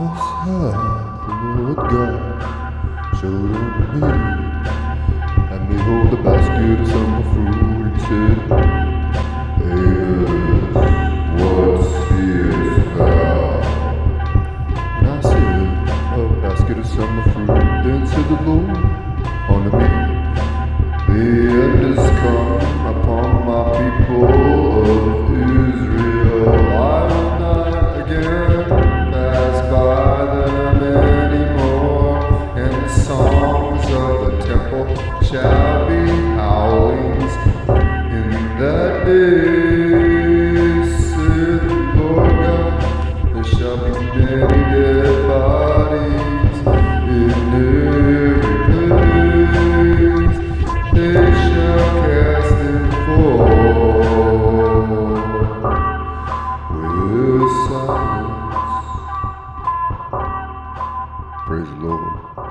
The Lord God showed me, and behold, the basket of summer fruit. He said, Yes, what seest thou? And I said, A basket of summer fruit. Then said the Lord unto me, The end is come upon my shall be howlings in that day. Said the God, there shall be many dead bodies in every place. They shall cast them forth with silence. Praise the Lord.